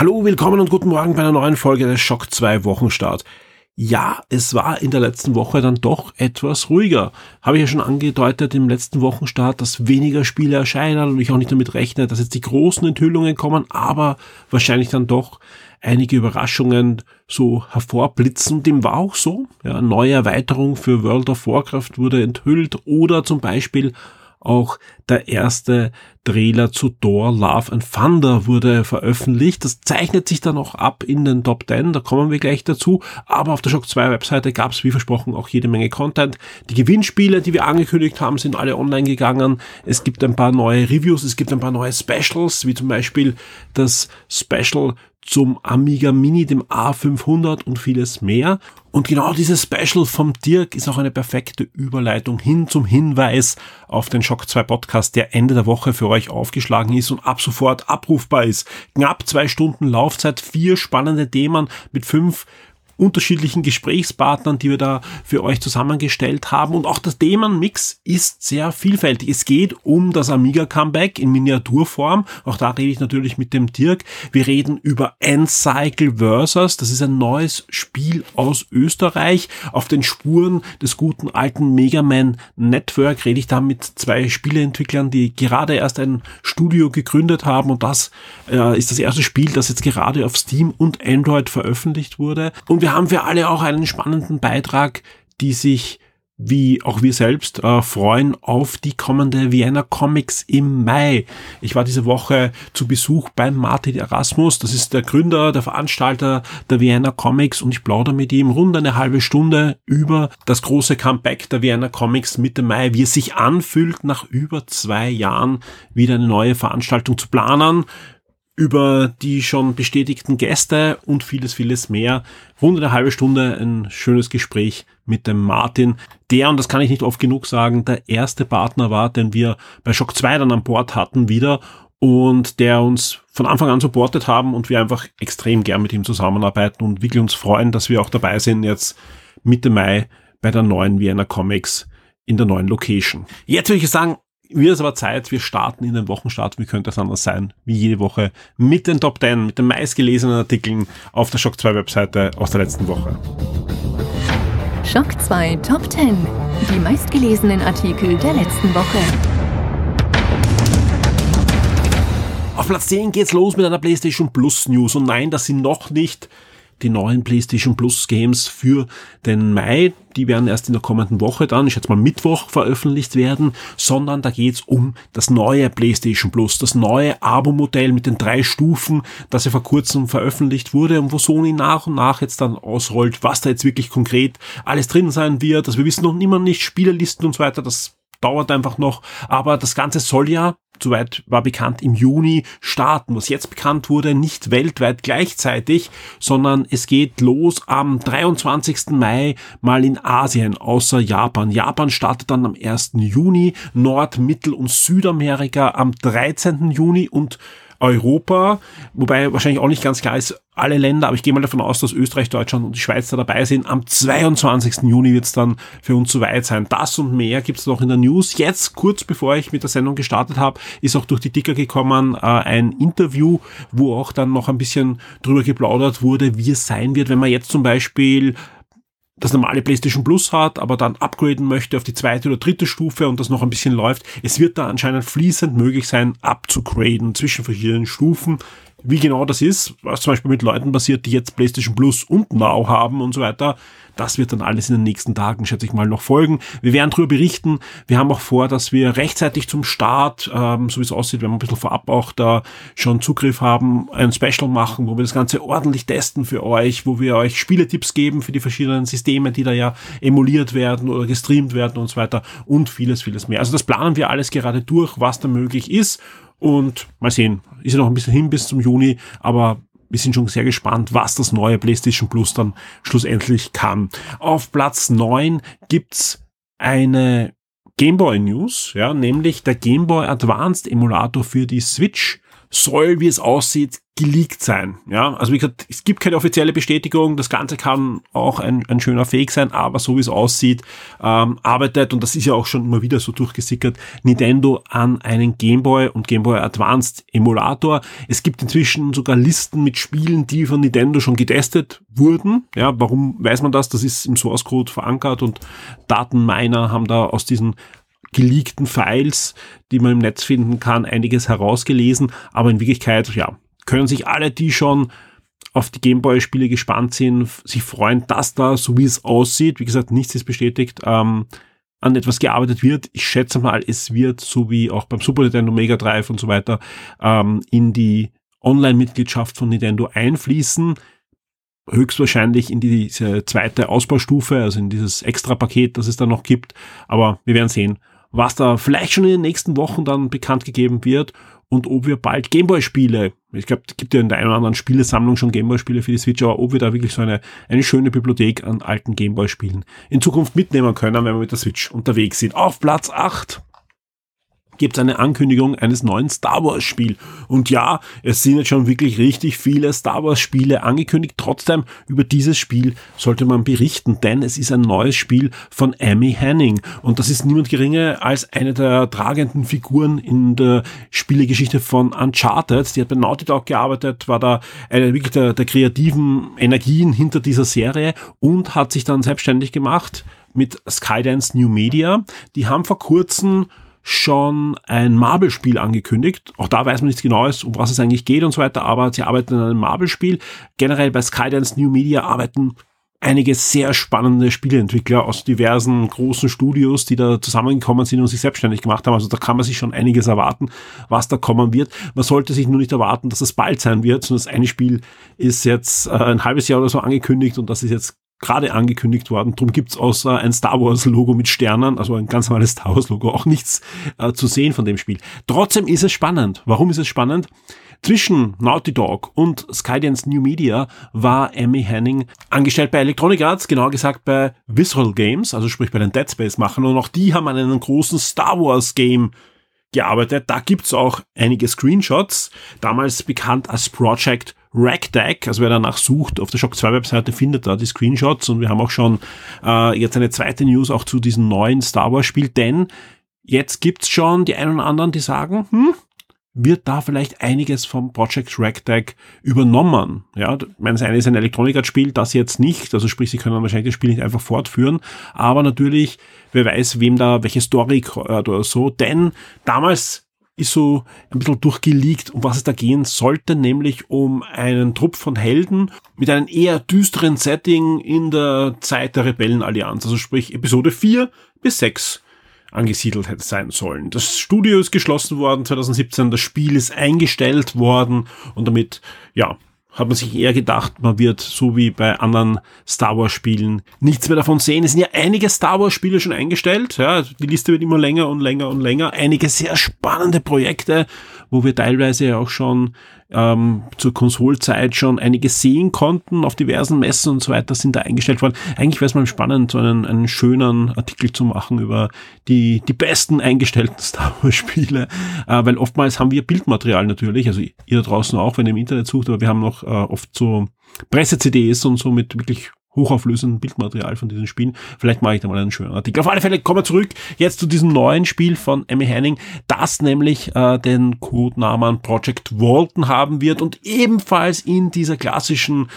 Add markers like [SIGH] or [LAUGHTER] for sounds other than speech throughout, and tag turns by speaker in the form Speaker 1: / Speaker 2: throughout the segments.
Speaker 1: Hallo, willkommen und guten Morgen bei einer neuen Folge des Schock 2 Wochenstart. Ja, es war in der letzten Woche dann doch etwas ruhiger. Habe ich ja schon angedeutet im letzten Wochenstart, dass weniger Spiele erscheinen und ich auch nicht damit rechne, dass jetzt die großen Enthüllungen kommen, aber wahrscheinlich dann doch einige Überraschungen so hervorblitzen. Dem war auch so. Ja, neue Erweiterung für World of Warcraft wurde enthüllt oder zum Beispiel auch der erste Trailer zu Thor Love and Thunder wurde veröffentlicht. Das zeichnet sich dann auch ab in den Top 10, da kommen wir gleich dazu. Aber auf der Shock 2 Webseite gab es wie versprochen auch jede Menge Content. Die Gewinnspiele, die wir angekündigt haben, sind alle online gegangen. Es gibt ein paar neue Reviews, es gibt ein paar neue Specials, wie zum Beispiel das Special zum Amiga Mini, dem A500 und vieles mehr. Und genau dieses Special vom Dirk ist auch eine perfekte Überleitung hin zum Hinweis auf den Shock 2 Podcast, der Ende der Woche für euch aufgeschlagen ist und ab sofort abrufbar ist. Knapp zwei Stunden Laufzeit, vier spannende Themen mit fünf unterschiedlichen Gesprächspartnern, die wir da für euch zusammengestellt haben. Und auch das Themenmix ist sehr vielfältig. Es geht um das Amiga Comeback in Miniaturform. Auch da rede ich natürlich mit dem Dirk. Wir reden über N-Cycle Versus. Das ist ein neues Spiel aus Österreich. Auf den Spuren des guten alten Mega Man Network rede ich da mit zwei Spieleentwicklern, die gerade erst ein Studio gegründet haben. Und das äh, ist das erste Spiel, das jetzt gerade auf Steam und Android veröffentlicht wurde. Und wir wir haben für alle auch einen spannenden Beitrag, die sich wie auch wir selbst äh, freuen auf die kommende Vienna Comics im Mai. Ich war diese Woche zu Besuch beim Martin Erasmus. Das ist der Gründer, der Veranstalter der Vienna Comics und ich plaudere mit ihm rund eine halbe Stunde über das große Comeback der Vienna Comics Mitte Mai, wie es sich anfühlt, nach über zwei Jahren wieder eine neue Veranstaltung zu planen über die schon bestätigten Gäste und vieles, vieles mehr. Rund eine halbe Stunde ein schönes Gespräch mit dem Martin, der, und das kann ich nicht oft genug sagen, der erste Partner war, den wir bei Shock 2 dann an Bord hatten wieder und der uns von Anfang an supportet haben und wir einfach extrem gern mit ihm zusammenarbeiten und wirklich uns freuen, dass wir auch dabei sind jetzt Mitte Mai bei der neuen Vienna Comics in der neuen Location. Jetzt würde ich sagen, mir ist aber Zeit, wir starten in den Wochenstart, wie könnte es anders sein, wie jede Woche mit den Top 10, mit den meistgelesenen Artikeln auf der Shock 2 Webseite aus der letzten Woche.
Speaker 2: Shock 2 Top 10. Die meistgelesenen Artikel der letzten Woche.
Speaker 1: Auf Platz 10 geht's los mit einer PlayStation Plus News. Und nein, das sind noch nicht die neuen PlayStation Plus Games für den Mai. Die werden erst in der kommenden Woche dann, ich schätze mal Mittwoch, veröffentlicht werden, sondern da geht's um das neue PlayStation Plus, das neue Abo-Modell mit den drei Stufen, das ja vor kurzem veröffentlicht wurde und wo Sony nach und nach jetzt dann ausrollt, was da jetzt wirklich konkret alles drin sein wird. Also wir wissen noch immer nicht, Spielerlisten und so weiter, das dauert einfach noch. Aber das Ganze soll ja, soweit war bekannt, im Juni starten. Was jetzt bekannt wurde, nicht weltweit gleichzeitig, sondern es geht los am 23. Mai mal in Asien, außer Japan. Japan startet dann am 1. Juni, Nord-, Mittel- und Südamerika am 13. Juni und Europa, wobei wahrscheinlich auch nicht ganz klar ist, alle Länder, aber ich gehe mal davon aus, dass Österreich, Deutschland und die Schweiz da dabei sind. Am 22. Juni wird es dann für uns soweit sein. Das und mehr gibt es noch in der News. Jetzt, kurz bevor ich mit der Sendung gestartet habe, ist auch durch die Ticker gekommen äh, ein Interview, wo auch dann noch ein bisschen drüber geplaudert wurde, wie es sein wird, wenn man jetzt zum Beispiel das normale PlayStation Plus hat, aber dann upgraden möchte auf die zweite oder dritte Stufe und das noch ein bisschen läuft. Es wird da anscheinend fließend möglich sein, abzugraden zwischen verschiedenen Stufen. Wie genau das ist, was zum Beispiel mit Leuten passiert, die jetzt PlayStation Plus und Now haben und so weiter, das wird dann alles in den nächsten Tagen, schätze ich mal, noch folgen. Wir werden darüber berichten. Wir haben auch vor, dass wir rechtzeitig zum Start, ähm, so wie es aussieht, wenn wir ein bisschen vorab auch da schon Zugriff haben, ein Special machen, wo wir das Ganze ordentlich testen für euch, wo wir euch Spieletipps geben für die verschiedenen Systeme, die da ja emuliert werden oder gestreamt werden und so weiter und vieles, vieles mehr. Also das planen wir alles gerade durch, was da möglich ist Und mal sehen, ist ja noch ein bisschen hin bis zum Juni, aber wir sind schon sehr gespannt, was das neue PlayStation Plus dann schlussendlich kann. Auf Platz 9 gibt's eine Gameboy News, ja, nämlich der Gameboy Advanced Emulator für die Switch soll, wie es aussieht, geleakt sein. Ja, also wie gesagt, es gibt keine offizielle Bestätigung. Das Ganze kann auch ein, ein schöner Fake sein, aber so wie es aussieht, ähm, arbeitet, und das ist ja auch schon immer wieder so durchgesickert, Nintendo an einen Game Boy und Game Boy Advanced Emulator. Es gibt inzwischen sogar Listen mit Spielen, die von Nintendo schon getestet wurden. Ja, warum weiß man das? Das ist im Source Code verankert und Datenminer haben da aus diesen geleakten Files, die man im Netz finden kann, einiges herausgelesen. Aber in Wirklichkeit, ja, können sich alle, die schon auf die Gameboy-Spiele gespannt sind, sich freuen, dass da, so wie es aussieht, wie gesagt, nichts ist bestätigt, ähm, an etwas gearbeitet wird. Ich schätze mal, es wird, so wie auch beim Super Nintendo Mega Drive und so weiter, ähm, in die Online-Mitgliedschaft von Nintendo einfließen. Höchstwahrscheinlich in diese zweite Ausbaustufe, also in dieses Extra-Paket, das es da noch gibt. Aber wir werden sehen, was da vielleicht schon in den nächsten Wochen dann bekannt gegeben wird und ob wir bald Gameboy-Spiele, ich glaube, es gibt ja in der einen oder anderen Spielesammlung schon Gameboy-Spiele für die Switch, aber ob wir da wirklich so eine, eine schöne Bibliothek an alten Gameboy-Spielen in Zukunft mitnehmen können, wenn wir mit der Switch unterwegs sind. Auf Platz 8 gibt es eine Ankündigung eines neuen Star Wars Spiel. Und ja, es sind jetzt schon wirklich richtig viele Star Wars Spiele angekündigt. Trotzdem, über dieses Spiel sollte man berichten, denn es ist ein neues Spiel von Amy Henning. Und das ist niemand geringer als eine der tragenden Figuren in der Spielegeschichte von Uncharted. Die hat bei Naughty Dog gearbeitet, war da eine wirklich der, der kreativen Energien hinter dieser Serie und hat sich dann selbstständig gemacht mit Skydance New Media. Die haben vor kurzem schon ein Marvel-Spiel angekündigt. Auch da weiß man nichts Genaues, um was es eigentlich geht und so weiter, aber sie arbeiten an einem Marvel-Spiel. Generell bei Skydance New Media arbeiten einige sehr spannende Spieleentwickler aus diversen großen Studios, die da zusammengekommen sind und sich selbstständig gemacht haben. Also da kann man sich schon einiges erwarten, was da kommen wird. Man sollte sich nur nicht erwarten, dass es bald sein wird, sondern das eine Spiel ist jetzt äh, ein halbes Jahr oder so angekündigt und das ist jetzt gerade angekündigt worden. Drum gibt's außer ein Star Wars Logo mit Sternen, also ein ganz normales Star Wars Logo, auch nichts äh, zu sehen von dem Spiel. Trotzdem ist es spannend. Warum ist es spannend? Zwischen Naughty Dog und Skydance New Media war Amy Henning angestellt bei Electronic Arts, genauer gesagt bei Visceral Games, also sprich bei den Dead Space Machern und auch die haben an einem großen Star Wars Game gearbeitet. Da gibt's auch einige Screenshots, damals bekannt als Project Ragtag, also wer danach sucht, auf der Shock 2 Webseite findet da die Screenshots und wir haben auch schon äh, jetzt eine zweite News auch zu diesem neuen Star Wars Spiel, denn jetzt gibt's schon die einen oder anderen, die sagen, hm, wird da vielleicht einiges vom Project Ragtag übernommen. Ja, ich meine, das eine ist ein Elektronik-Spiel, das jetzt nicht, also sprich, sie können wahrscheinlich das Spiel nicht einfach fortführen, aber natürlich, wer weiß, wem da welche Story gehört oder so, denn damals ist so ein bisschen durchgeleakt, um was es da gehen sollte, nämlich um einen Trupp von Helden mit einem eher düsteren Setting in der Zeit der Rebellenallianz, also sprich Episode 4 bis 6 angesiedelt hätte sein sollen. Das Studio ist geschlossen worden 2017, das Spiel ist eingestellt worden und damit, ja, hat man sich eher gedacht, man wird so wie bei anderen Star Wars Spielen nichts mehr davon sehen. Es sind ja einige Star Wars Spiele schon eingestellt. Ja, die Liste wird immer länger und länger und länger. Einige sehr spannende Projekte, wo wir teilweise auch schon ähm, zur Konsolzeit schon einige sehen konnten auf diversen Messen und so weiter sind da eingestellt worden. Eigentlich wäre es mal spannend, so einen, einen schönen Artikel zu machen über die, die besten eingestellten [LAUGHS] Star Wars Spiele, äh, weil oftmals haben wir Bildmaterial natürlich, also ihr da draußen auch, wenn ihr im Internet sucht, aber wir haben noch äh, oft so Presse-CDs und so mit wirklich hochauflösenden Bildmaterial von diesen Spielen. Vielleicht mache ich da mal einen schönen Artikel. Auf alle Fälle kommen wir zurück jetzt zu diesem neuen Spiel von Emmy Henning, das nämlich äh, den Codenamen Project Walton haben wird und ebenfalls in dieser klassischen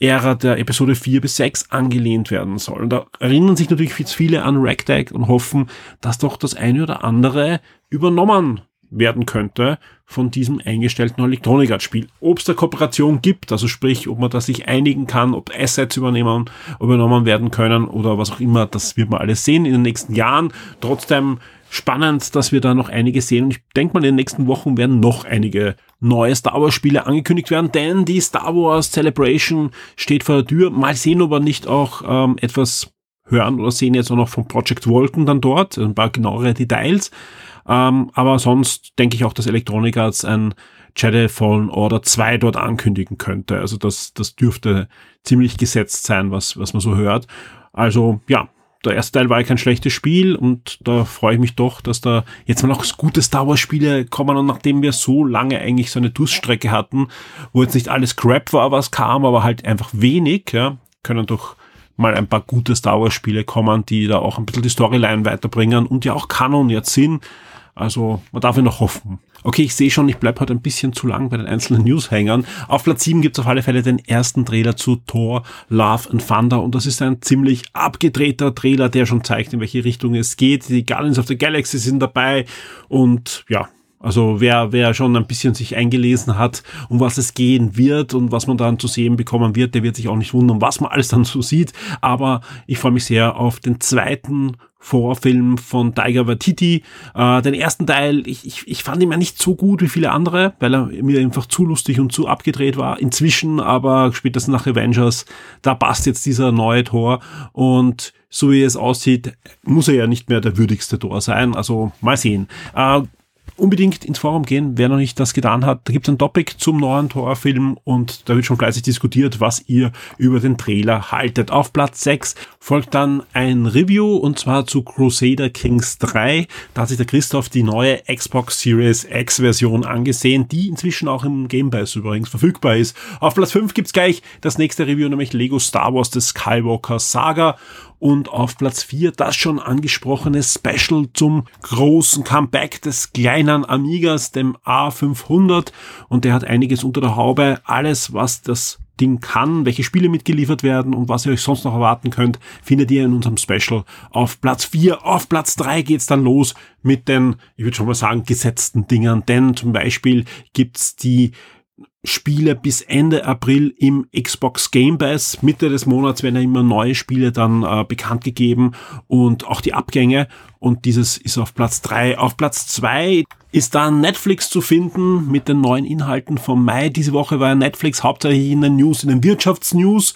Speaker 1: Ära der Episode 4 bis 6 angelehnt werden soll. Und da erinnern sich natürlich viele an Ragtag und hoffen, dass doch das eine oder andere übernommen werden könnte von diesem eingestellten Elektronik-Spiel. Ob es da Kooperation gibt, also sprich, ob man da sich einigen kann, ob Assets übernehmen, übernommen werden können oder was auch immer, das wird man alles sehen in den nächsten Jahren. Trotzdem spannend, dass wir da noch einige sehen und ich denke mal, in den nächsten Wochen werden noch einige neue Star Wars Spiele angekündigt werden, denn die Star Wars Celebration steht vor der Tür. Mal sehen, ob wir nicht auch ähm, etwas hören oder sehen jetzt auch noch von Project Vulcan dann dort, ein paar genauere Details. Ähm, aber sonst denke ich auch, dass Electronic Arts ein Jedi Fallen Order 2 dort ankündigen könnte. Also das, das dürfte ziemlich gesetzt sein, was, was man so hört. Also ja, der erste Teil war ja kein schlechtes Spiel und da freue ich mich doch, dass da jetzt mal noch gute Star Wars Spiele kommen und nachdem wir so lange eigentlich so eine Durststrecke hatten, wo jetzt nicht alles Crap war, was kam, aber halt einfach wenig, ja, können doch mal ein paar gute Star Wars Spiele kommen, die da auch ein bisschen die Storyline weiterbringen und ja auch Kanon jetzt sind. Also man darf ja noch hoffen. Okay, ich sehe schon, ich bleib heute ein bisschen zu lang bei den einzelnen Newshängern. Auf Platz 7 gibt's auf alle Fälle den ersten Trailer zu Thor, Love and Thunder und das ist ein ziemlich abgedrehter Trailer, der schon zeigt, in welche Richtung es geht. Die Guardians of the Galaxy sind dabei und ja, also wer, wer schon ein bisschen sich eingelesen hat, um was es gehen wird und was man dann zu sehen bekommen wird, der wird sich auch nicht wundern, was man alles dann so sieht. Aber ich freue mich sehr auf den zweiten Vorfilm von Tiger Waititi. Äh, den ersten Teil, ich, ich, ich fand ihn ja nicht so gut wie viele andere, weil er mir einfach zu lustig und zu abgedreht war. Inzwischen aber spätestens nach Avengers, da passt jetzt dieser neue Tor und so wie es aussieht, muss er ja nicht mehr der würdigste Tor sein. Also mal sehen. Äh, unbedingt ins Forum gehen, wer noch nicht das getan hat. Da gibt es ein Topic zum neuen Torfilm und da wird schon fleißig diskutiert, was ihr über den Trailer haltet. Auf Platz 6 folgt dann ein Review und zwar zu Crusader Kings 3. Da hat sich der Christoph die neue Xbox Series X Version angesehen, die inzwischen auch im Game Pass übrigens verfügbar ist. Auf Platz 5 gibt's gleich das nächste Review, nämlich Lego Star Wars The Skywalker Saga und auf Platz 4 das schon angesprochene Special zum großen Comeback des kleinen Amigas, dem A500 und der hat einiges unter der Haube, alles was das Ding kann, welche Spiele mitgeliefert werden und was ihr euch sonst noch erwarten könnt, findet ihr in unserem Special. Auf Platz 4. Auf Platz 3 geht's dann los mit den, ich würde schon mal sagen, gesetzten Dingern, denn zum Beispiel gibt's die Spiele bis Ende April im Xbox Game Pass. Mitte des Monats werden ja immer neue Spiele dann äh, bekannt gegeben und auch die Abgänge. Und dieses ist auf Platz drei. Auf Platz zwei ist dann Netflix zu finden mit den neuen Inhalten vom Mai. Diese Woche war Netflix hauptsächlich in den News, in den Wirtschaftsnews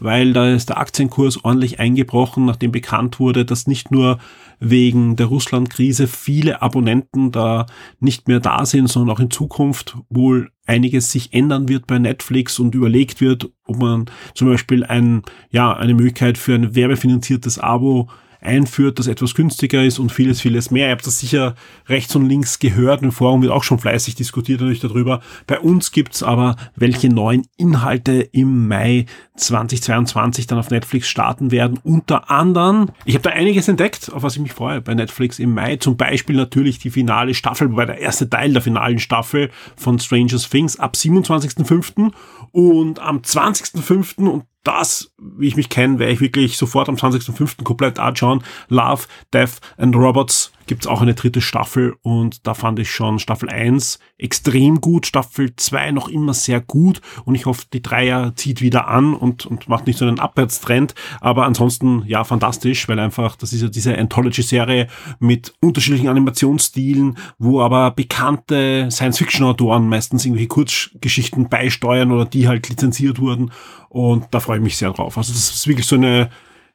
Speaker 1: weil da ist der Aktienkurs ordentlich eingebrochen, nachdem bekannt wurde, dass nicht nur wegen der Russland-Krise viele Abonnenten da nicht mehr da sind, sondern auch in Zukunft wohl einiges sich ändern wird bei Netflix und überlegt wird, ob man zum Beispiel ein, ja, eine Möglichkeit für ein werbefinanziertes Abo einführt, das etwas günstiger ist und vieles, vieles mehr. Ihr habt das sicher rechts und links gehört. Im Forum wird auch schon fleißig diskutiert natürlich darüber. Bei uns gibt's aber, welche neuen Inhalte im Mai 2022 dann auf Netflix starten werden. Unter anderem, ich habe da einiges entdeckt, auf was ich mich freue bei Netflix im Mai. Zum Beispiel natürlich die finale Staffel, wobei der erste Teil der finalen Staffel von Stranger Things ab 27.05. und am 20.05. und das, wie ich mich kenne, werde ich wirklich sofort am 20.05. komplett anschauen. Love, Death and Robots gibt's auch eine dritte Staffel und da fand ich schon Staffel 1 extrem gut, Staffel 2 noch immer sehr gut und ich hoffe, die Dreier zieht wieder an und, und macht nicht so einen Abwärtstrend, aber ansonsten ja fantastisch, weil einfach, das ist ja diese Anthology-Serie mit unterschiedlichen Animationsstilen, wo aber bekannte Science-Fiction-Autoren meistens irgendwelche Kurzgeschichten beisteuern oder die halt lizenziert wurden und da freue ich mich sehr drauf. Also das ist wirklich so eine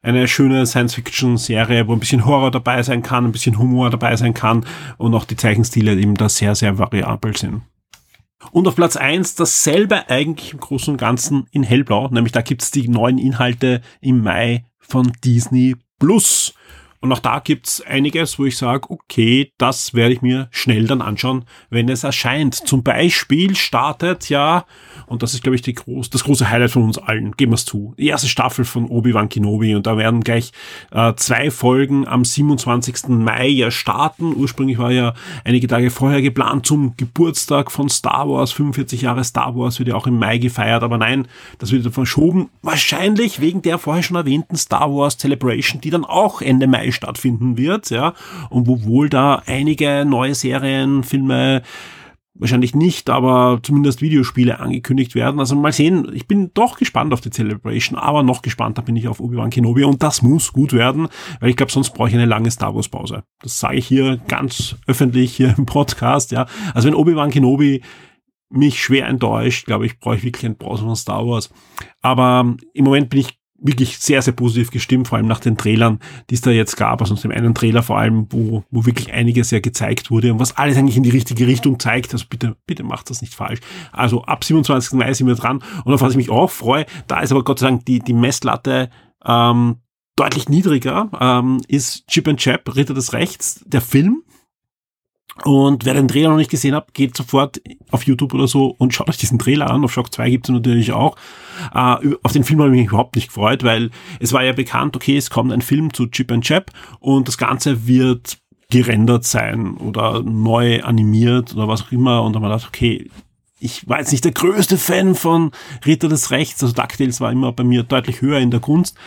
Speaker 1: eine schöne Science-Fiction-Serie, wo ein bisschen Horror dabei sein kann, ein bisschen Humor dabei sein kann und auch die Zeichenstile eben da sehr, sehr variabel sind. Und auf Platz eins dasselbe eigentlich im Großen und Ganzen in Hellblau, nämlich da gibt's die neuen Inhalte im Mai von Disney Plus. Und auch da gibt's einiges, wo ich sage, okay, das werde ich mir schnell dann anschauen, wenn es erscheint. Zum Beispiel startet ja, und das ist, glaube ich, die groß, das große Highlight von uns allen, geben wir's zu, die erste Staffel von Obi-Wan Kenobi. Und da werden gleich äh, zwei Folgen am 27. Mai ja starten. Ursprünglich war ja einige Tage vorher geplant zum Geburtstag von Star Wars. 45 Jahre Star Wars wird ja auch im Mai gefeiert. Aber nein, das wird verschoben. Wahrscheinlich wegen der vorher schon erwähnten Star Wars Celebration, die dann auch Ende Mai stattfinden wird, ja, und wo wohl da einige neue Serien, Filme, wahrscheinlich nicht, aber zumindest Videospiele angekündigt werden. Also mal sehen, ich bin doch gespannt auf die Celebration, aber noch gespannter bin ich auf Obi-Wan Kenobi und das muss gut werden, weil ich glaube, sonst brauche ich eine lange Star Wars Pause. Das sage ich hier ganz öffentlich hier im Podcast, ja. Also wenn Obi-Wan Kenobi mich schwer enttäuscht, glaube ich, brauche ich wirklich eine Pause von Star Wars. Aber im Moment bin ich wirklich sehr, sehr positiv gestimmt, vor allem nach den Trailern, die es da jetzt gab, also aus dem einen Trailer vor allem, wo, wo wirklich einiges ja gezeigt wurde und was alles eigentlich in die richtige Richtung zeigt. Also bitte, bitte macht das nicht falsch. Also ab 27. Mai sind wir dran und auf was ich mich auch freue, da ist aber Gott sei Dank die, die Messlatte ähm, deutlich niedriger, ähm, ist Chip and Chap, Ritter des Rechts, der Film, und wer den Trailer noch nicht gesehen hat, geht sofort auf YouTube oder so und schaut euch diesen Trailer an. Auf Shock 2 gibt es natürlich auch. Äh, auf den Film habe ich mich überhaupt nicht gefreut, weil es war ja bekannt, okay, es kommt ein Film zu Chip and Chap und das Ganze wird gerendert sein oder neu animiert oder was auch immer. Und dann haben wir gedacht, okay, ich war jetzt nicht der größte Fan von Ritter des Rechts, also DuckTales war immer bei mir deutlich höher in der Kunst.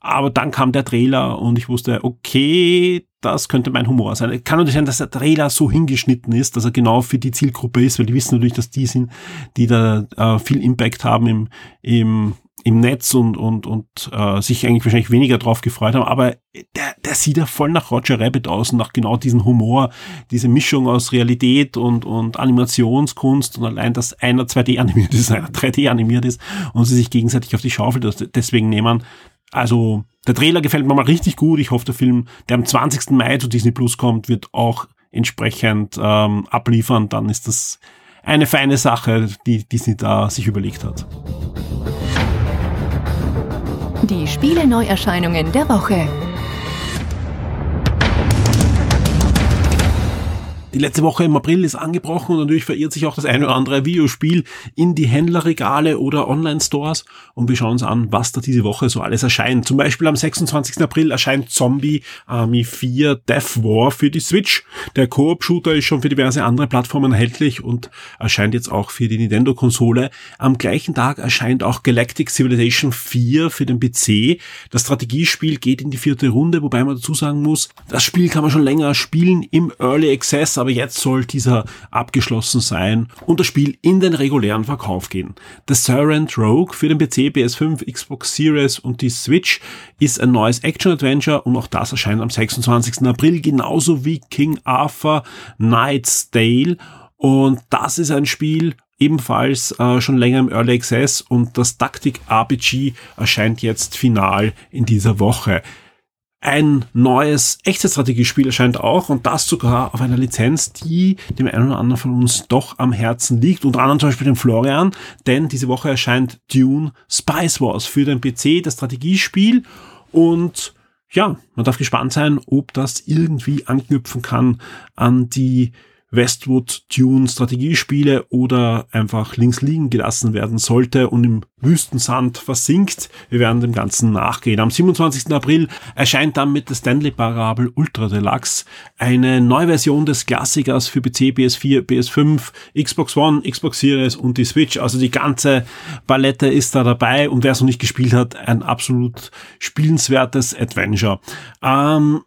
Speaker 1: Aber dann kam der Trailer und ich wusste, okay, das könnte mein Humor sein. Kann natürlich sein, dass der Trailer so hingeschnitten ist, dass er genau für die Zielgruppe ist, weil die wissen natürlich, dass die sind, die da äh, viel Impact haben im, im, im Netz und, und, und äh, sich eigentlich wahrscheinlich weniger drauf gefreut haben. Aber der, der sieht ja voll nach Roger Rabbit aus und nach genau diesem Humor, diese Mischung aus Realität und, und Animationskunst und allein, dass einer 2D animiert ist, [LAUGHS] einer 3D animiert ist und sie sich gegenseitig auf die Schaufel deswegen nehmen. Also der Trailer gefällt mir mal richtig gut. Ich hoffe, der Film, der am 20. Mai zu Disney Plus kommt, wird auch entsprechend ähm, abliefern. Dann ist das eine feine Sache, die Disney da sich überlegt hat.
Speaker 2: Die Spiele-Neuerscheinungen der Woche.
Speaker 1: Die letzte Woche im April ist angebrochen und natürlich verirrt sich auch das eine oder andere Videospiel in die Händlerregale oder Online-Stores und wir schauen uns an, was da diese Woche so alles erscheint. Zum Beispiel am 26. April erscheint Zombie Army 4 Death War für die Switch. Der Koop-Shooter ist schon für diverse andere Plattformen erhältlich und erscheint jetzt auch für die Nintendo-Konsole. Am gleichen Tag erscheint auch Galactic Civilization 4 für den PC. Das Strategiespiel geht in die vierte Runde, wobei man dazu sagen muss, das Spiel kann man schon länger spielen im Early Access, aber jetzt soll dieser abgeschlossen sein und das Spiel in den regulären Verkauf gehen. The Serent Rogue für den PC, PS5, Xbox Series und die Switch ist ein neues Action-Adventure und auch das erscheint am 26. April, genauso wie King Arthur Knight's Dale. Und das ist ein Spiel, ebenfalls äh, schon länger im Early Access und das Taktik RPG erscheint jetzt final in dieser Woche. Ein neues Echtzeitstrategiespiel erscheint auch und das sogar auf einer Lizenz, die dem einen oder anderen von uns doch am Herzen liegt. Unter anderem zum Beispiel dem Florian, denn diese Woche erscheint Dune Spice Wars für den PC, das Strategiespiel und ja, man darf gespannt sein, ob das irgendwie anknüpfen kann an die Westwood Tune Strategiespiele oder einfach links liegen gelassen werden sollte und im Wüstensand versinkt. Wir werden dem Ganzen nachgehen. Am 27. April erscheint dann mit der Stanley Parable Ultra Deluxe eine neue Version des Klassikers für PC, PS4, PS5, Xbox One, Xbox Series und die Switch. Also die ganze Palette ist da dabei und wer es noch nicht gespielt hat, ein absolut spielenswertes Adventure. Ähm,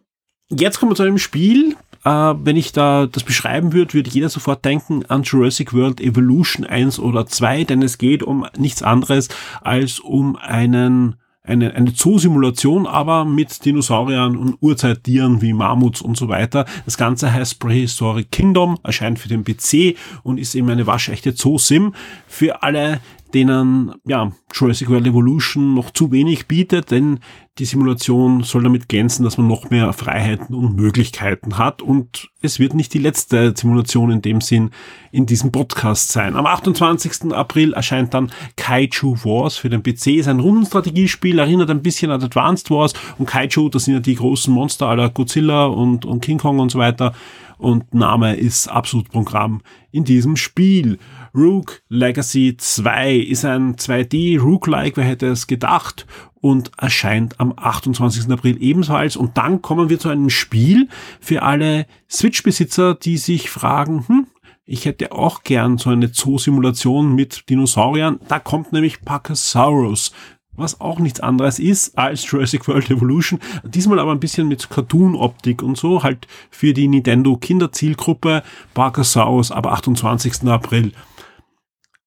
Speaker 1: jetzt kommen wir zu einem Spiel, äh, wenn ich da das beschreiben würde, würde jeder sofort denken an Jurassic World Evolution 1 oder 2, denn es geht um nichts anderes als um einen eine, eine Zoo-Simulation, aber mit Dinosauriern und Urzeittieren wie Mammuts und so weiter. Das Ganze heißt Prehistoric Kingdom, erscheint für den PC und ist eben eine waschechte Zoo-Sim. Für alle, denen ja, Jurassic World Evolution noch zu wenig bietet, denn die Simulation soll damit glänzen, dass man noch mehr Freiheiten und Möglichkeiten hat und es wird nicht die letzte Simulation in dem Sinn in diesem Podcast sein. Am 28. April erscheint dann Kaiju Wars für den PC, ist ein Rundenstrategiespiel, erinnert ein bisschen an Advanced Wars und Kaiju, das sind ja die großen Monster aller Godzilla und, und King Kong und so weiter und Name ist absolut Programm in diesem Spiel. Rook Legacy 2 ist ein 2D Rook-like, wer hätte es gedacht, und erscheint am 28. April ebenfalls. Und dann kommen wir zu einem Spiel für alle Switch-Besitzer, die sich fragen, hm, ich hätte auch gern so eine Zoo-Simulation mit Dinosauriern. Da kommt nämlich Pachysaurus was auch nichts anderes ist als Jurassic World Evolution. Diesmal aber ein bisschen mit Cartoon-Optik und so, halt für die Nintendo Kinderzielgruppe Barcasaurus ab 28. April.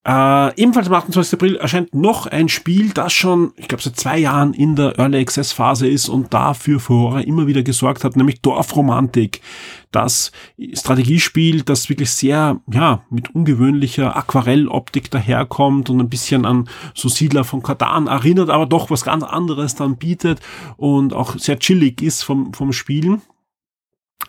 Speaker 1: Äh, ebenfalls am 28. April erscheint noch ein Spiel, das schon, ich glaube, seit zwei Jahren in der Early Access Phase ist und dafür Furore immer wieder gesorgt hat, nämlich Dorfromantik. Das Strategiespiel, das wirklich sehr, ja, mit ungewöhnlicher Aquarelloptik daherkommt und ein bisschen an so Siedler von Katan erinnert, aber doch was ganz anderes dann bietet und auch sehr chillig ist vom, vom Spielen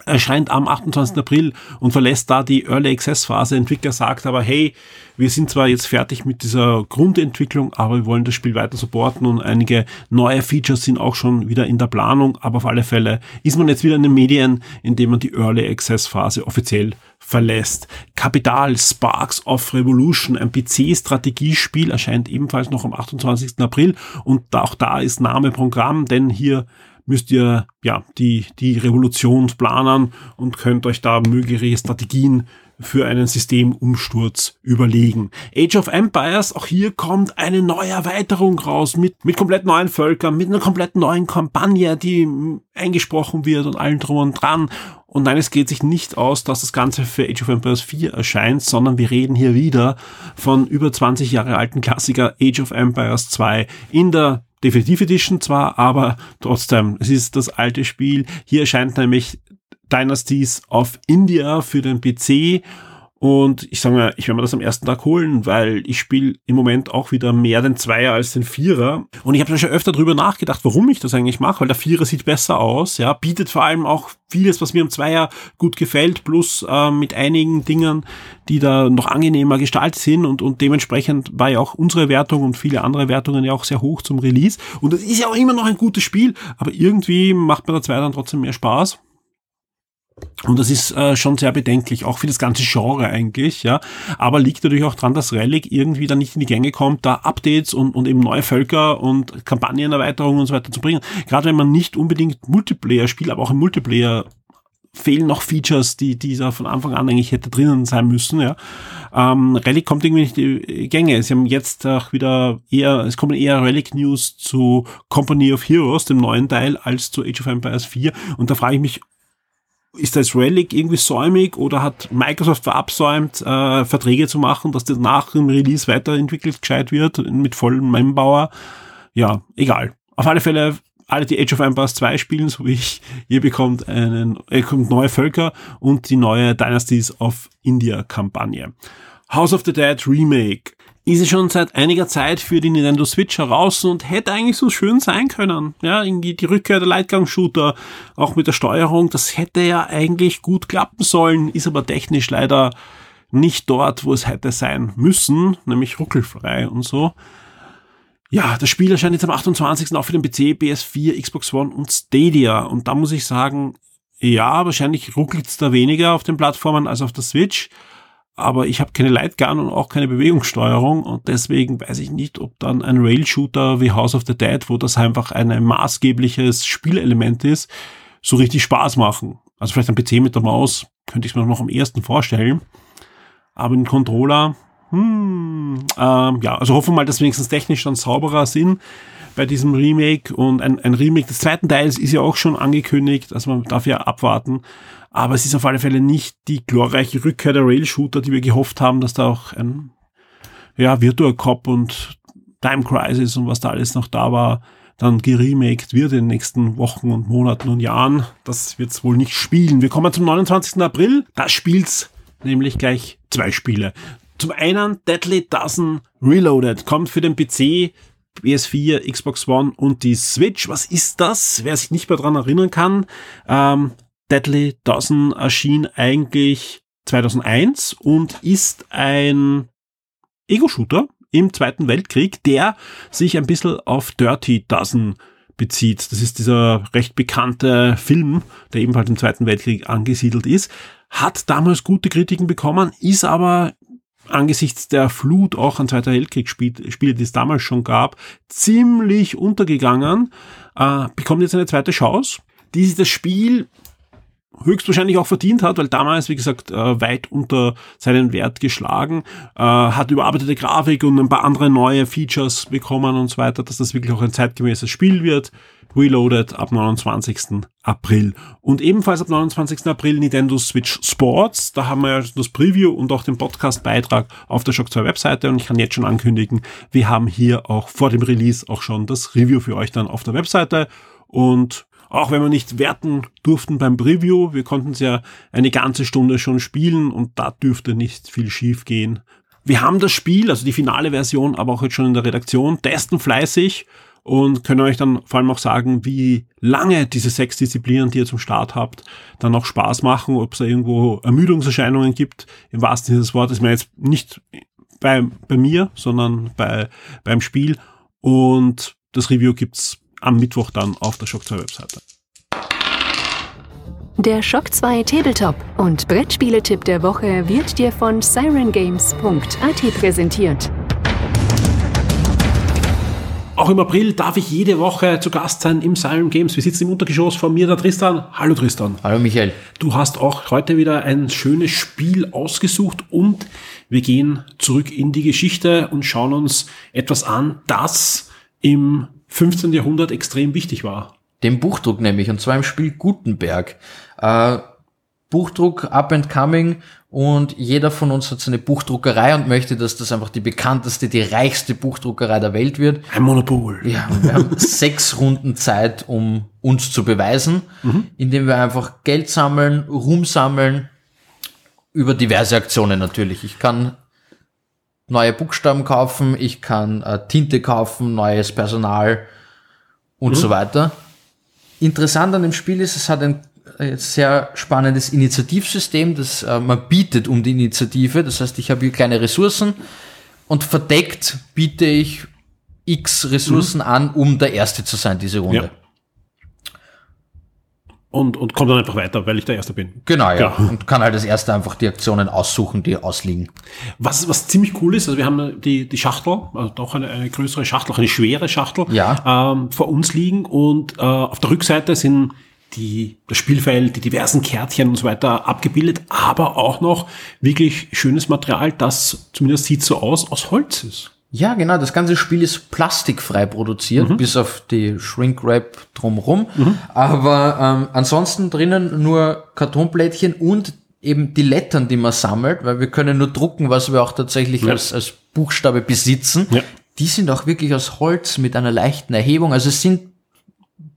Speaker 1: erscheint am 28. April und verlässt da die Early Access Phase. Entwickler sagt aber, hey, wir sind zwar jetzt fertig mit dieser Grundentwicklung, aber wir wollen das Spiel weiter supporten und einige neue Features sind auch schon wieder in der Planung, aber auf alle Fälle ist man jetzt wieder in den Medien, indem man die Early Access Phase offiziell verlässt. Kapital Sparks of Revolution, ein PC-Strategiespiel, erscheint ebenfalls noch am 28. April und auch da ist Name Programm, denn hier müsst ihr ja die, die Revolution planen und könnt euch da mögliche Strategien für einen Systemumsturz überlegen. Age of Empires, auch hier kommt eine neue Erweiterung raus mit, mit komplett neuen Völkern, mit einer komplett neuen Kampagne, die eingesprochen wird und allen drum und dran. Und nein, es geht sich nicht aus, dass das Ganze für Age of Empires 4 erscheint, sondern wir reden hier wieder von über 20 Jahre alten Klassiker Age of Empires 2 in der Definitive Edition zwar, aber trotzdem, es ist das alte Spiel. Hier erscheint nämlich Dynasties of India für den PC und ich sage mal, ich werde mir das am ersten Tag holen, weil ich spiele im Moment auch wieder mehr den Zweier als den Vierer. Und ich habe schon öfter drüber nachgedacht, warum ich das eigentlich mache, weil der Vierer sieht besser aus, ja, bietet vor allem auch vieles, was mir am Zweier gut gefällt, plus äh, mit einigen Dingen, die da noch angenehmer gestaltet sind und, und dementsprechend war ja auch unsere Wertung und viele andere Wertungen ja auch sehr hoch zum Release. Und das ist ja auch immer noch ein gutes Spiel, aber irgendwie macht mir der Zweier dann trotzdem mehr Spaß. Und das ist äh, schon sehr bedenklich, auch für das ganze Genre eigentlich, ja. Aber liegt natürlich auch dran, dass Relic irgendwie da nicht in die Gänge kommt, da Updates und, und eben neue Völker und Kampagnenerweiterungen und so weiter zu bringen. Gerade wenn man nicht unbedingt Multiplayer spielt, aber auch im Multiplayer fehlen noch Features, die, die da von Anfang an eigentlich hätte drinnen sein müssen, ja. Ähm, Relic kommt irgendwie nicht in die Gänge. Sie haben jetzt auch wieder eher, es kommen eher Relic News zu Company of Heroes, dem neuen Teil, als zu Age of Empires 4. Und da frage ich mich, ist das Relic irgendwie säumig oder hat Microsoft verabsäumt, äh, Verträge zu machen, dass das nach dem Release weiterentwickelt gescheit wird mit vollem Manpower? Ja, egal. Auf alle Fälle, alle, die Age of Empires 2 spielen, so wie ich, ihr bekommt einen, ihr bekommt neue Völker und die neue Dynasties of India Kampagne. House of the Dead Remake ist es schon seit einiger Zeit für die Nintendo Switch heraus und hätte eigentlich so schön sein können. Ja, irgendwie die Rückkehr der Lightgang-Shooter, auch mit der Steuerung, das hätte ja eigentlich gut klappen sollen, ist aber technisch leider nicht dort, wo es hätte sein müssen, nämlich ruckelfrei und so. Ja, das Spiel erscheint jetzt am 28. auch für den PC, PS4, Xbox One und Stadia. Und da muss ich sagen, ja, wahrscheinlich ruckelt es da weniger auf den Plattformen als auf der Switch aber ich habe keine Lightgun und auch keine Bewegungssteuerung und deswegen weiß ich nicht, ob dann ein Rail-Shooter wie House of the Dead, wo das einfach ein maßgebliches Spielelement ist, so richtig Spaß machen. Also vielleicht ein PC mit der Maus könnte ich mir noch am ersten vorstellen, aber ein Controller, hm, ähm, ja, also hoffen wir mal, dass wenigstens technisch dann sauberer sind bei diesem Remake und ein, ein Remake des zweiten Teils ist ja auch schon angekündigt, also man darf ja abwarten. Aber es ist auf alle Fälle nicht die glorreiche Rückkehr der Rail-Shooter, die wir gehofft haben, dass da auch ein ja, Virtua Cop und Time Crisis und was da alles noch da war, dann geremaked wird in den nächsten Wochen und Monaten und Jahren. Das wird es wohl nicht spielen. Wir kommen zum 29. April. Da spielt's nämlich gleich zwei Spiele. Zum einen Deadly Dozen Reloaded kommt für den PC, PS4, Xbox One und die Switch. Was ist das? Wer sich nicht mehr dran erinnern kann, ähm, Deadly Dozen erschien eigentlich 2001 und ist ein Ego-Shooter im Zweiten Weltkrieg, der sich ein bisschen auf Dirty Dozen bezieht. Das ist dieser recht bekannte Film, der ebenfalls im Zweiten Weltkrieg angesiedelt ist. Hat damals gute Kritiken bekommen, ist aber angesichts der Flut auch an Zweiter Weltkriegsspiele, die es damals schon gab, ziemlich untergegangen. Äh, bekommt jetzt eine zweite Chance. Dieses Spiel höchstwahrscheinlich auch verdient hat, weil damals, wie gesagt, äh, weit unter seinen Wert geschlagen, äh, hat überarbeitete Grafik und ein paar andere neue Features bekommen und so weiter, dass das wirklich auch ein zeitgemäßes Spiel wird. Reloaded ab 29. April. Und ebenfalls ab 29. April Nintendo Switch Sports. Da haben wir ja das Preview und auch den Podcast-Beitrag auf der Shock 2 Webseite und ich kann jetzt schon ankündigen, wir haben hier auch vor dem Release auch schon das Review für euch dann auf der Webseite und auch wenn wir nicht werten durften beim Preview, wir konnten es ja eine ganze Stunde schon spielen und da dürfte nicht viel schief gehen. Wir haben das Spiel, also die finale Version, aber auch jetzt schon in der Redaktion, testen fleißig und können euch dann vor allem auch sagen, wie lange diese sechs Disziplinen, die ihr zum Start habt, dann auch Spaß machen, ob es da irgendwo Ermüdungserscheinungen gibt. Im wahrsten Sinne des Wortes, ich meine jetzt nicht bei, bei mir, sondern bei, beim Spiel. Und das Review gibt's am Mittwoch dann auf der Shock 2 Webseite.
Speaker 2: Der Shock 2 Tabletop und Brettspieletipp der Woche wird dir von sirengames.at präsentiert.
Speaker 1: Auch im April darf ich jede Woche zu Gast sein im Siren Games. Wir sitzen im Untergeschoss von mir, der Tristan. Hallo Tristan.
Speaker 3: Hallo Michael.
Speaker 1: Du hast auch heute wieder ein schönes Spiel ausgesucht und wir gehen zurück in die Geschichte und schauen uns etwas an, das im 15. Jahrhundert extrem wichtig war.
Speaker 3: Den Buchdruck nämlich, und zwar im Spiel Gutenberg. Äh, Buchdruck up and coming und jeder von uns hat seine Buchdruckerei und möchte, dass das einfach die bekannteste, die reichste Buchdruckerei der Welt wird.
Speaker 1: Ein Monopol.
Speaker 3: Ja, und wir haben [LAUGHS] sechs Runden Zeit, um uns zu beweisen, mhm. indem wir einfach Geld sammeln, Ruhm sammeln, über diverse Aktionen natürlich. Ich kann neue Buchstaben kaufen, ich kann äh, Tinte kaufen, neues Personal und mhm. so weiter. Interessant an dem Spiel ist, es hat ein äh, sehr spannendes Initiativsystem, das äh, man bietet um die Initiative. Das heißt, ich habe hier kleine Ressourcen und verdeckt biete ich x Ressourcen mhm. an, um der Erste zu sein, diese Runde. Ja
Speaker 1: und, und kommt dann einfach weiter, weil ich der Erste bin.
Speaker 3: Genau, ja. Genau. Und kann halt als Erster einfach die Aktionen aussuchen, die ausliegen.
Speaker 1: Was, was ziemlich cool ist, also wir haben die, die Schachtel, also doch eine, eine größere Schachtel, auch eine schwere Schachtel
Speaker 3: ja.
Speaker 1: ähm, vor uns liegen und äh, auf der Rückseite sind die, das Spielfeld, die diversen Kärtchen und so weiter abgebildet, aber auch noch wirklich schönes Material, das zumindest sieht so aus, aus Holz ist.
Speaker 3: Ja, genau. Das ganze Spiel ist plastikfrei produziert, mhm. bis auf die Shrink-Wrap drumherum. Mhm. Aber ähm, ansonsten drinnen nur Kartonplättchen und eben die Lettern, die man sammelt, weil wir können nur drucken, was wir auch tatsächlich ja. als, als Buchstabe besitzen. Ja. Die sind auch wirklich aus Holz mit einer leichten Erhebung. Also es sind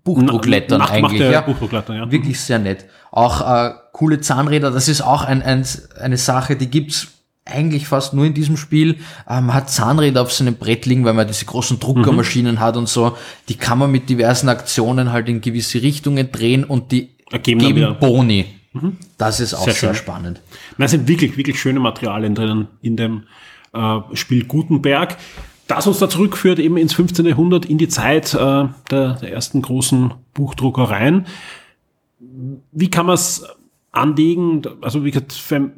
Speaker 3: Buchdrucklettern Nach, eigentlich. Ja. Buchdrucklettern, ja. Wirklich sehr nett. Auch äh, coole Zahnräder, das ist auch ein, ein, eine Sache, die gibt's eigentlich fast nur in diesem Spiel. Ähm, hat Zahnräder auf seinem Brett liegen, weil man diese großen Druckermaschinen mhm. hat und so. Die kann man mit diversen Aktionen halt in gewisse Richtungen drehen und die
Speaker 1: Ergeben geben
Speaker 3: Boni. Mhm. Das ist auch sehr, sehr spannend.
Speaker 1: Da sind wirklich, wirklich schöne Materialien drinnen in dem äh, Spiel Gutenberg. Das uns da zurückführt eben ins 15. Jahrhundert, in die Zeit äh, der, der ersten großen Buchdruckereien. Wie kann man es anlegen? Also wie gesagt, für,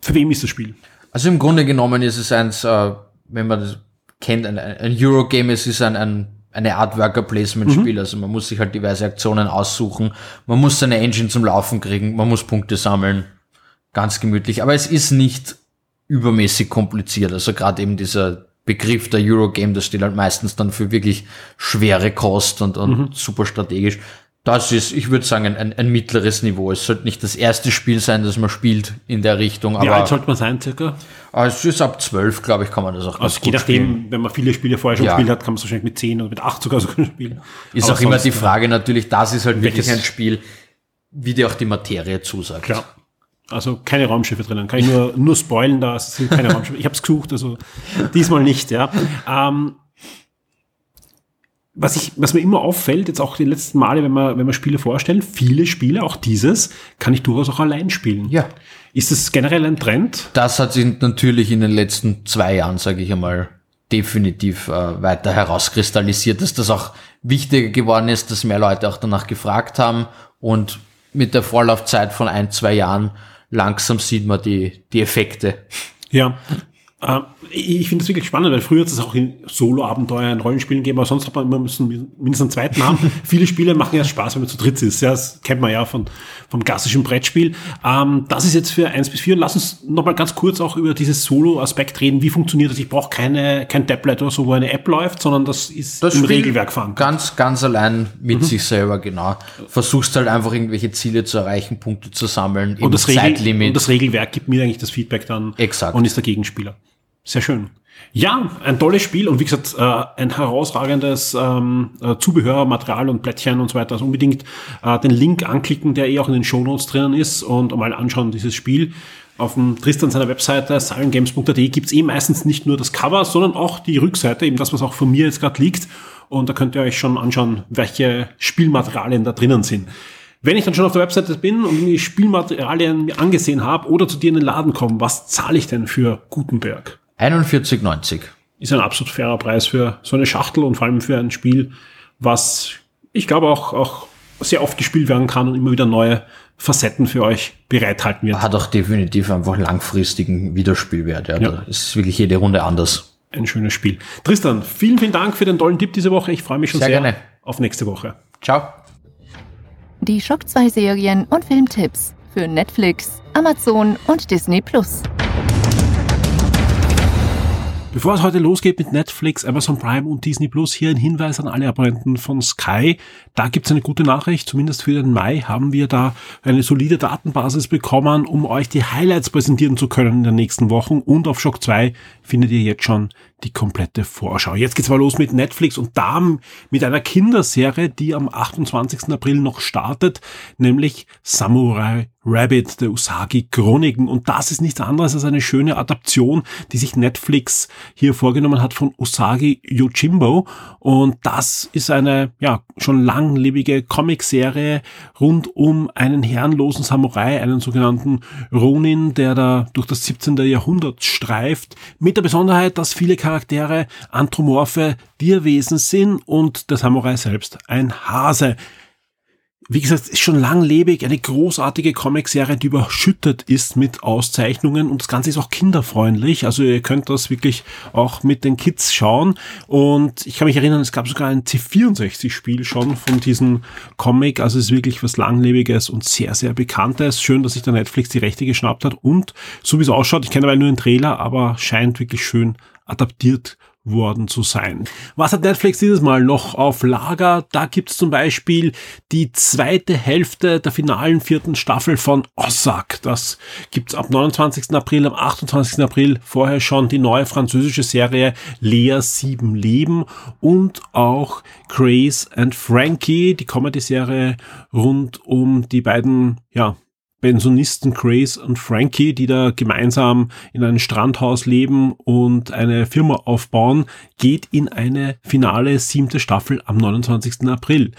Speaker 1: für wem ist das Spiel?
Speaker 3: Also im Grunde genommen ist es eins, äh, wenn man das kennt, ein, ein Eurogame, es ist ein, ein eine Art Worker Placement Spiel. Mhm. Also man muss sich halt diverse Aktionen aussuchen. Man muss seine Engine zum Laufen kriegen. Man muss Punkte sammeln. Ganz gemütlich. Aber es ist nicht übermäßig kompliziert. Also gerade eben dieser Begriff der Eurogame, das steht halt meistens dann für wirklich schwere Kost und, und mhm. super strategisch. Das ist, ich würde sagen, ein, ein mittleres Niveau. Es sollte nicht das erste Spiel sein, das man spielt in der Richtung.
Speaker 1: Wie alt sollte man sein, circa?
Speaker 3: Ah, es ist ab zwölf, glaube ich, kann man das auch
Speaker 1: Also je nachdem, spielen. wenn man viele Spiele vorher schon ja. gespielt hat, kann man es wahrscheinlich mit zehn oder mit acht sogar so spielen.
Speaker 3: Ist Aber auch immer die Frage natürlich, das ist halt wirklich ein Spiel, wie dir auch die Materie zusagt.
Speaker 1: Klar. Also keine Raumschiffe drinnen. Kann ich nur, nur spoilen, da sind keine [LAUGHS] Raumschiffe. Ich habe es gesucht, also diesmal nicht, ja. Ähm, was ich, was mir immer auffällt, jetzt auch die letzten Male, wenn wir, wenn wir Spiele vorstellen, viele Spiele, auch dieses, kann ich durchaus auch allein spielen.
Speaker 3: Ja.
Speaker 1: Ist das generell ein Trend?
Speaker 3: Das hat sich natürlich in den letzten zwei Jahren, sage ich einmal, definitiv äh, weiter herauskristallisiert, dass das auch wichtiger geworden ist, dass mehr Leute auch danach gefragt haben und mit der Vorlaufzeit von ein, zwei Jahren langsam sieht man die, die Effekte.
Speaker 1: Ja, Äh, ich finde das wirklich spannend, weil früher hat es auch in Solo-Abenteuer, in Rollenspielen gegeben, aber sonst hat man immer müssen mindestens einen zweiten haben. [LAUGHS] Viele Spiele machen ja Spaß, wenn man zu dritt ist. Ja, das kennt man ja von, vom klassischen Brettspiel. Ähm, das ist jetzt für eins bis vier. Lass uns nochmal ganz kurz auch über dieses Solo-Aspekt reden. Wie funktioniert das? Ich brauche keine, kein Tablet oder so, wo eine App läuft, sondern das ist
Speaker 3: Das
Speaker 1: im
Speaker 3: Spiel
Speaker 1: Regelwerk verankert.
Speaker 3: Ganz, ganz allein mit sich selber, genau. Versuchst halt einfach irgendwelche Ziele zu erreichen, Punkte zu sammeln,
Speaker 1: Und das, Regel,
Speaker 3: Zeitlimit.
Speaker 1: und das Regelwerk gibt mir eigentlich das Feedback dann
Speaker 3: Exakt.
Speaker 1: und ist der Gegenspieler. Sehr schön. Ja, ein tolles Spiel und wie gesagt, äh, ein herausragendes ähm, äh, Zubehör, Material und Plättchen und so weiter. Also unbedingt äh, den Link anklicken, der eh auch in den Shownotes drinnen ist und mal anschauen dieses Spiel. Auf dem Tristan seiner Webseite silengames.at gibt's eh meistens nicht nur das Cover, sondern auch die Rückseite, eben das, was auch von mir jetzt gerade liegt. Und da könnt ihr euch schon anschauen, welche Spielmaterialien da drinnen sind. Wenn ich dann schon auf der Webseite bin und die Spielmaterialien mir angesehen habe oder zu dir in den Laden komme, was zahle ich denn für Gutenberg?
Speaker 3: 41,90.
Speaker 1: Ist ein absolut fairer Preis für so eine Schachtel und vor allem für ein Spiel, was ich glaube auch, auch sehr oft gespielt werden kann und immer wieder neue Facetten für euch bereithalten wird.
Speaker 3: Hat auch definitiv einfach langfristigen Wiederspielwert. Ja.
Speaker 1: Ja.
Speaker 3: Da ist wirklich jede Runde anders.
Speaker 1: Ein schönes Spiel. Tristan, vielen, vielen Dank für den tollen Tipp diese Woche. Ich freue mich schon
Speaker 3: Sehr
Speaker 1: sehr,
Speaker 3: gerne.
Speaker 1: auf nächste Woche.
Speaker 3: Ciao.
Speaker 2: Die Schock 2 Serien und Filmtipps für Netflix, Amazon und Disney Plus.
Speaker 1: Bevor es heute losgeht mit Netflix, Amazon Prime und Disney Plus, hier ein Hinweis an alle Abonnenten von Sky. Da gibt's eine gute Nachricht, zumindest für den Mai haben wir da eine solide Datenbasis bekommen, um euch die Highlights präsentieren zu können in den nächsten Wochen. Und auf Shock 2 findet ihr jetzt schon die komplette Vorschau. Jetzt geht's mal los mit Netflix und da mit einer Kinderserie, die am 28. April noch startet, nämlich Samurai Rabbit, der Usagi Chroniken. Und das ist nichts anderes als eine schöne Adaption, die sich Netflix hier vorgenommen hat von Usagi Yojimbo. Und das ist eine, ja, schon langlebige Comicserie rund um einen herrenlosen Samurai, einen sogenannten Ronin, der da durch das 17. Jahrhundert streift. Mit der Besonderheit, dass viele anthropomorphe Tierwesen sind und der Samurai selbst ein Hase. Wie gesagt, ist schon langlebig, eine großartige Comicserie, die überschüttet ist mit Auszeichnungen und das Ganze ist auch kinderfreundlich. Also ihr könnt das wirklich auch mit den Kids schauen. Und ich kann mich erinnern, es gab sogar ein C64-Spiel schon von diesem Comic. Also es ist wirklich was Langlebiges und sehr, sehr Bekanntes. Schön, dass sich der Netflix die Rechte geschnappt hat. Und so wie es ausschaut, ich kenne aber nur den Trailer, aber scheint wirklich schön adaptiert worden zu sein. Was hat Netflix dieses Mal noch auf Lager? Da gibt's zum Beispiel die zweite Hälfte der finalen vierten Staffel von Ozark. Das gibt's ab 29. April, am 28. April vorher schon die neue französische Serie Lea sieben Leben und auch Grace and Frankie, die Comedy-Serie rund um die beiden, ja, Pensionisten Grace und Frankie, die da gemeinsam in einem Strandhaus leben und eine Firma aufbauen, geht in eine finale siebte Staffel am 29. April.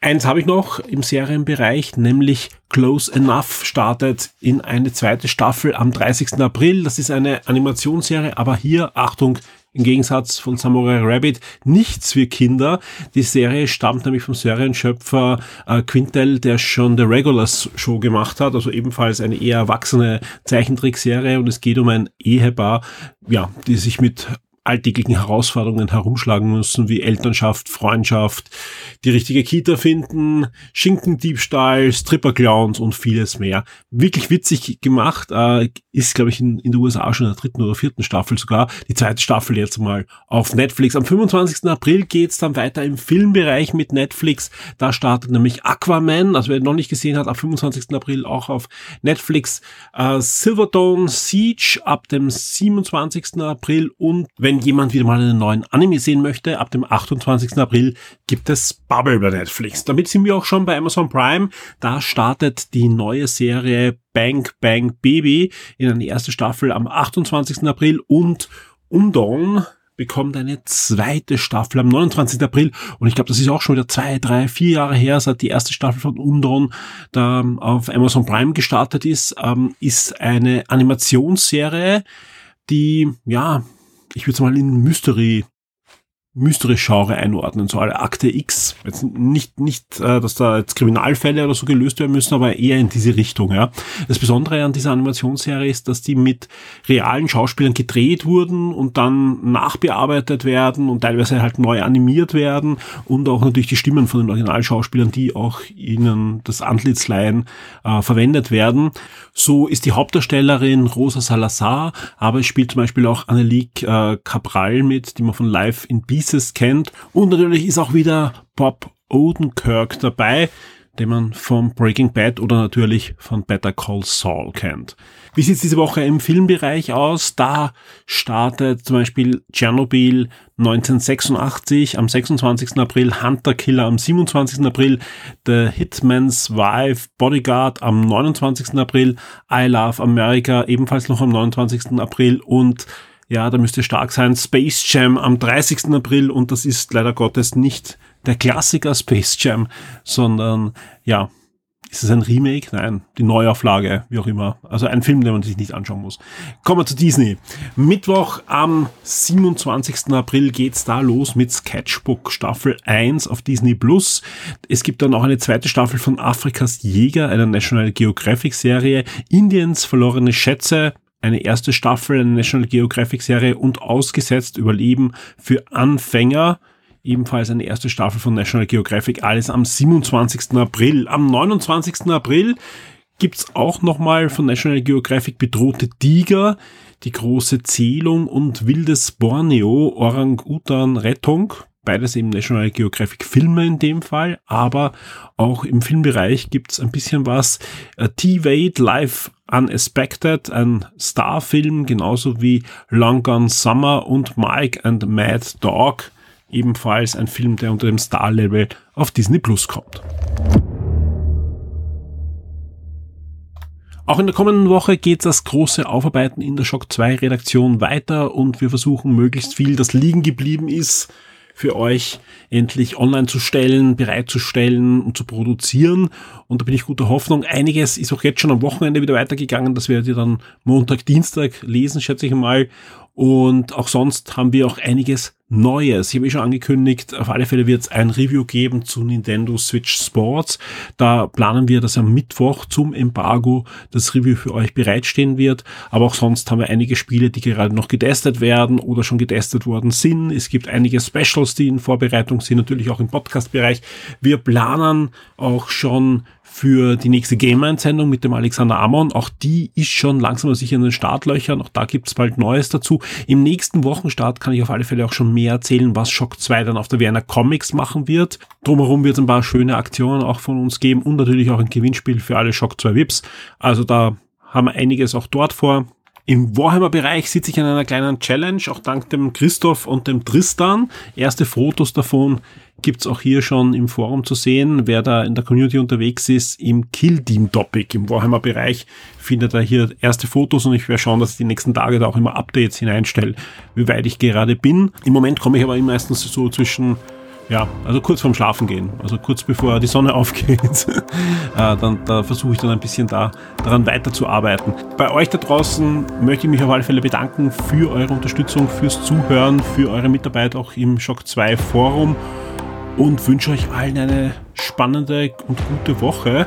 Speaker 1: Eins habe ich noch im Serienbereich, nämlich Close Enough startet in eine zweite Staffel am 30. April. Das ist eine Animationsserie, aber hier, Achtung, im Gegensatz von Samurai Rabbit nichts für Kinder. Die Serie stammt nämlich vom Serienschöpfer äh, Quintel, der schon The Regulars Show gemacht hat, also ebenfalls eine eher erwachsene Zeichentrickserie und es geht um ein Ehepaar, ja, die sich mit alltäglichen Herausforderungen herumschlagen müssen, wie Elternschaft, Freundschaft, die richtige Kita finden, Schinkendiebstahl, Stripperclowns und vieles mehr. Wirklich witzig gemacht, äh, ist, glaube ich, in, in den USA schon in der dritten oder vierten Staffel sogar. Die zweite Staffel jetzt mal auf Netflix. Am 25. April geht's dann weiter im Filmbereich mit Netflix. Da startet nämlich Aquaman, also wer noch nicht gesehen hat, am 25. April auch auf Netflix. Äh, Silvertone Siege ab dem 27. April und wenn jemand wieder mal einen neuen Anime sehen möchte, ab dem 28. April gibt es Bubble bei Netflix. Damit sind wir auch schon bei Amazon Prime. Da startet die neue Serie Bang Bang Baby in eine erste Staffel am 28. April und Undon bekommt eine zweite Staffel am 29. April und ich glaube, das ist auch schon wieder zwei, drei, vier Jahre her, seit die erste Staffel von Undon da auf Amazon Prime gestartet ist, ähm, ist eine Animationsserie, die, ja, ich würde es mal in Mystery Mystery-Genre einordnen, so alle Akte X. Jetzt nicht, nicht, äh, dass da jetzt Kriminalfälle oder so gelöst werden müssen, aber eher in diese Richtung, ja. Das Besondere an dieser Animationsserie ist, dass die mit realen Schauspielern gedreht wurden und dann nachbearbeitet werden und teilweise halt neu animiert werden und auch natürlich die Stimmen von den Originalschauspielern, die auch ihnen das Antlitz leihen, äh, verwendet werden. So ist die Hauptdarstellerin Rosa Salazar, aber es spielt zum Beispiel auch Anneliek äh, Cabral mit, die man von Live in Beast Pieces kennt. Und natürlich ist auch wieder Bob Odenkirk dabei, den man von Breaking Bad oder natürlich von Better Call Saul kennt. Wie sieht es diese Woche im Filmbereich aus? Da startet zum Beispiel Chernobyl 1986 am 26. April, Hunter Killer am 27. April, The Hitman's Wife Bodyguard am 29. April, I Love America ebenfalls noch am 29. April und ja, da müsste stark sein. Space Jam am 30. April und das ist leider Gottes nicht der Klassiker Space Jam, sondern ja, ist es ein Remake? Nein, die Neuauflage, wie auch immer. Also ein Film, den man sich nicht anschauen muss. Kommen wir zu Disney. Mittwoch am 27. April geht's da los mit Sketchbook Staffel 1 auf Disney Plus. Es gibt dann auch eine zweite Staffel von Afrikas Jäger, einer National Geographic Serie. Indiens verlorene Schätze, eine erste Staffel eine National Geographic Serie und ausgesetzt Überleben für Anfänger. Ebenfalls eine erste Staffel von National Geographic, alles am 27. April. Am 29. April gibt's auch nochmal von National Geographic bedrohte Tiger, die große Zählung und wildes Borneo, Orang-Utan-Rettung beides eben National Geographic Filme in dem Fall, aber auch im Filmbereich gibt's ein bisschen was. Äh, T-Wade Live Unexpected, ein Starfilm, genauso wie Long Gone Summer und Mike and Mad Dog, ebenfalls ein Film, der unter dem Star-Level auf Disney Plus kommt. Auch in der kommenden Woche geht das große Aufarbeiten in der Shock 2 Redaktion weiter und wir versuchen möglichst viel, das liegen geblieben ist, für euch endlich online zu stellen, bereitzustellen und zu produzieren. Und da bin ich guter Hoffnung. Einiges ist auch jetzt schon am Wochenende wieder weitergegangen. Das werdet ihr dann Montag, Dienstag lesen, schätze ich mal. Und auch sonst haben wir auch einiges Neues. Ich habe eh schon angekündigt, auf alle Fälle wird es ein Review geben zu Nintendo Switch Sports. Da planen wir, dass am Mittwoch zum Embargo das Review für euch bereitstehen wird. Aber auch sonst haben wir einige Spiele, die gerade noch getestet werden oder schon getestet worden sind. Es gibt einige Specials, die in Vorbereitung sind, natürlich auch im Podcast-Bereich. Wir planen auch schon für die nächste Game-Einsendung mit dem Alexander Amon. Auch die ist schon langsam aber sicher in den Startlöchern. Auch da gibt's bald Neues dazu. Im nächsten Wochenstart kann ich auf alle Fälle auch schon mehr erzählen, was Shock 2 dann auf der Werner Comics machen wird. Drumherum wird es ein paar schöne Aktionen auch von uns geben und natürlich auch ein Gewinnspiel für alle Shock 2 VIPs. Also da haben wir einiges auch dort vor. Im Warhammer-Bereich sitze ich in einer kleinen Challenge, auch dank dem Christoph und dem Tristan. Erste Fotos davon gibt's auch hier schon im Forum zu sehen. Wer da in der Community unterwegs ist, im Kill Team Topic im Warhammer-Bereich findet er hier erste Fotos und ich werde schauen, dass ich die nächsten Tage da auch immer Updates hineinstelle, wie weit ich gerade bin. Im Moment komme ich aber meistens so zwischen ja, also kurz vorm Schlafen gehen, also kurz bevor die Sonne [LAUGHS] aufgeht, äh, dann da versuche ich dann ein bisschen da daran weiterzuarbeiten. Bei euch da draußen möchte ich mich auf alle Fälle bedanken für eure Unterstützung, fürs Zuhören, für eure Mitarbeit auch im Shock 2 Forum und wünsche euch allen eine spannende und gute Woche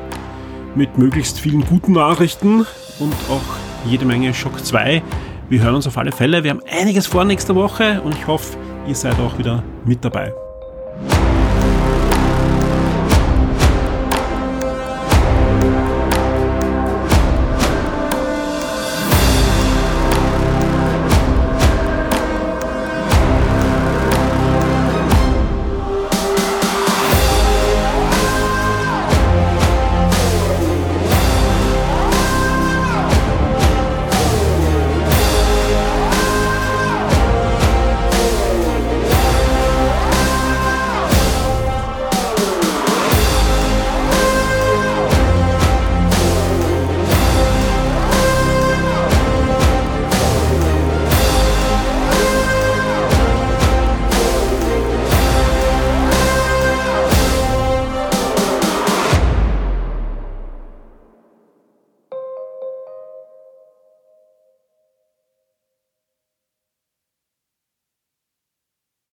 Speaker 1: mit möglichst vielen guten Nachrichten und auch jede Menge Schock 2. Wir hören uns auf alle Fälle. Wir haben einiges vor nächster Woche und ich hoffe, ihr seid auch wieder mit dabei.